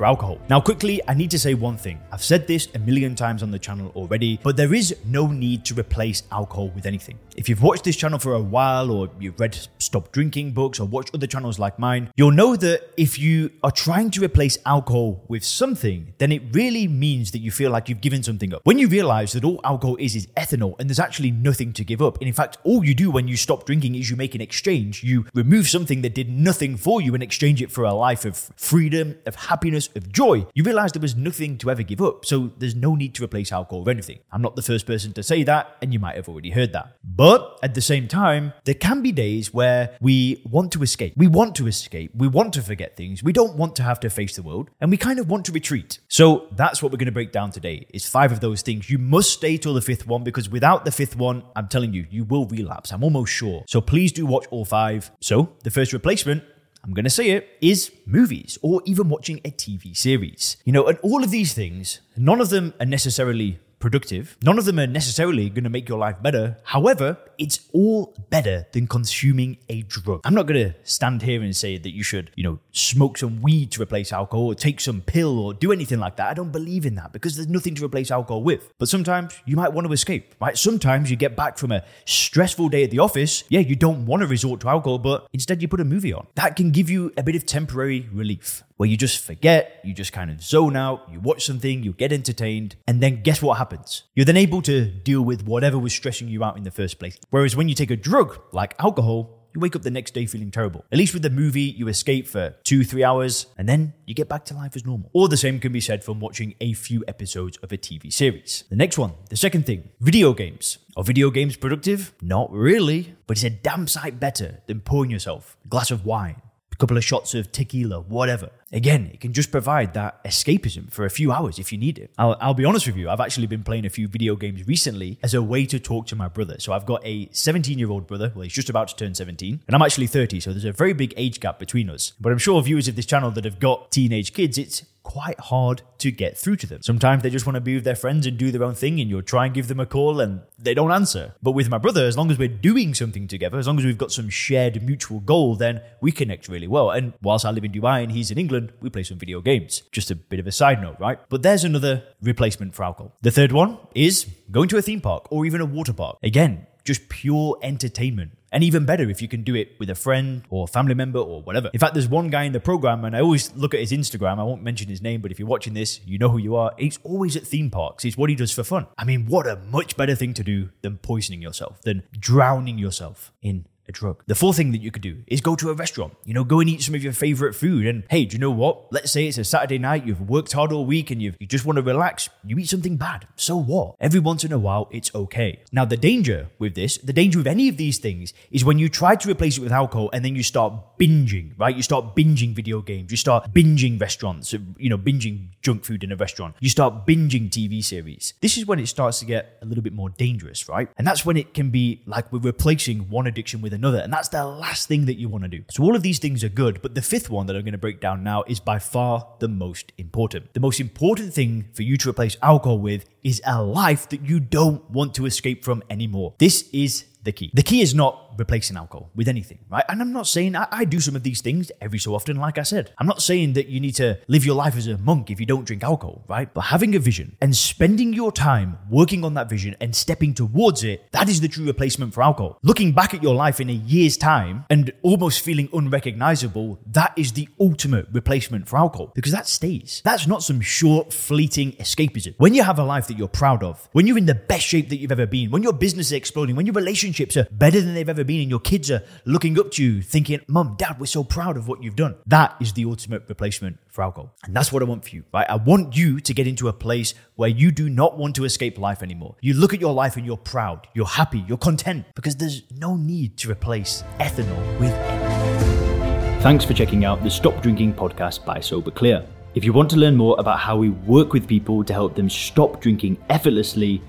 for alcohol. Now, quickly, I need to say one thing. I've said this a million times on the channel already, but there is no need to replace alcohol with anything. If you've watched this channel for a while, or you've read Stop Drinking books, or watched other channels like mine, you'll know that if you are trying to replace alcohol with something, then it really means that you feel like you've given something up. When you realize that all alcohol is is ethanol and there's actually nothing to give up, and in fact, all you do when you stop drinking is you make an exchange. You remove something that did nothing for you and exchange it for a life of freedom, of happiness, of joy, you realize there was nothing to ever give up. So there's no need to replace alcohol with anything. I'm not the first person to say that, and you might have already heard that. But at the same time, there can be days where we want to escape. We want to escape. We want to forget things. We don't want to have to face the world, and we kind of want to retreat. So that's what we're going to break down today. Is five of those things. You must stay till the fifth one because without the fifth one, I'm telling you, you will relapse. I'm almost sure. So please do watch all five. So the first replacement I'm going to say it, is movies or even watching a TV series. You know, and all of these things, none of them are necessarily productive. None of them are necessarily going to make your life better. However, it's all better than consuming a drug. I'm not going to stand here and say that you should, you know, smoke some weed to replace alcohol or take some pill or do anything like that. I don't believe in that because there's nothing to replace alcohol with. But sometimes you might want to escape, right? Sometimes you get back from a stressful day at the office. Yeah, you don't want to resort to alcohol, but instead you put a movie on. That can give you a bit of temporary relief where you just forget, you just kind of zone out, you watch something, you get entertained, and then guess what happens? You're then able to deal with whatever was stressing you out in the first place. Whereas when you take a drug like alcohol, you wake up the next day feeling terrible. At least with the movie, you escape for two, three hours, and then you get back to life as normal. Or the same can be said from watching a few episodes of a TV series. The next one, the second thing, video games. Are video games productive? Not really, but it's a damn sight better than pouring yourself a glass of wine couple of shots of tequila, whatever. Again, it can just provide that escapism for a few hours if you need it. I'll, I'll, be honest with you, I've actually been playing a few video games recently as a way to talk to my brother. So I've got a 17 year old brother, well, he's just about to turn 17, and I'm actually 30, so there's a very big age gap between us. But I'm sure viewers of this channel that have got teenage kids, it's quite hard to get through to them. Sometimes they just want to be with their friends and do their own thing, and you'll try and give them a call and they don't answer. But with my brother, as long as we're doing something together, as long as we've got some shared mutual goal, then we connect really well. And whilst I live in Dubai and he's in England, we play some video games. Just a bit of a side note, right? But there's another replacement for alcohol. The third one is going to a theme park or even a water park. Again, just pure entertainment. And even better if you can do it with a friend or a family member or whatever. In fact, there's one guy in the program, and I always look at his Instagram. I won't mention his name, but if you're watching this, you know who you are. He's always at theme parks. It's what he does for fun. I mean, what a much better thing to do than poisoning yourself, than drowning yourself in a. The fourth thing that you could do is go to a restaurant. You know, go and eat some of your favorite food. And hey, do you know what? Let's say it's a Saturday night, you've worked hard all week and you you just want to relax. You eat something bad. So what? Every once in a while, it's okay. Now, the danger with this, the danger with any of these things is when you try to replace it with alcohol and then you start binging, right? You start binging video games, you start binging restaurants, you know, binging junk food in a restaurant, you start binging TV series. This is when it starts to get a little bit more dangerous, right? And that's when it can be like we're replacing one addiction with another. And that's the last thing that you want to do. So all of these things are good, but the fifth one that I'm going to break down now is by far the most important. The most important thing for you to replace alcohol with is a life that you don't want to escape from anymore. This is the key. The key is not replacing alcohol with anything, right? And I'm not saying I, I, do some of these things every so often, like I said. I'm not saying that you need to live your life as a monk if you don't drink alcohol, right? But having a vision and spending your time working on that vision and stepping towards it, that is the true replacement for alcohol. Looking back at your life in a year's time and almost feeling unrecognizable, that is the ultimate replacement for alcohol because that stays. That's not some short, fleeting escapism. When you have a life that you're proud of, when you're in the best shape that you've ever been, when your business is exploding, when your relationships are better than they've ever been, and your kids are looking up to you, thinking, Mum, Dad, we're so proud of what you've done. That is the ultimate replacement for alcohol. And that's what I want for you, right? I want you to get into a place where you do not want to escape life anymore. You look at your life and you're proud, you're happy, you're content, because there's no need to replace ethanol with anything. Thanks for checking out the Stop Drinking podcast by Sober Clear. If you want to learn more about how we work with people to help them stop drinking effortlessly,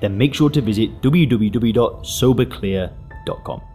then make sure to visit www.soberclear.com gmail.com.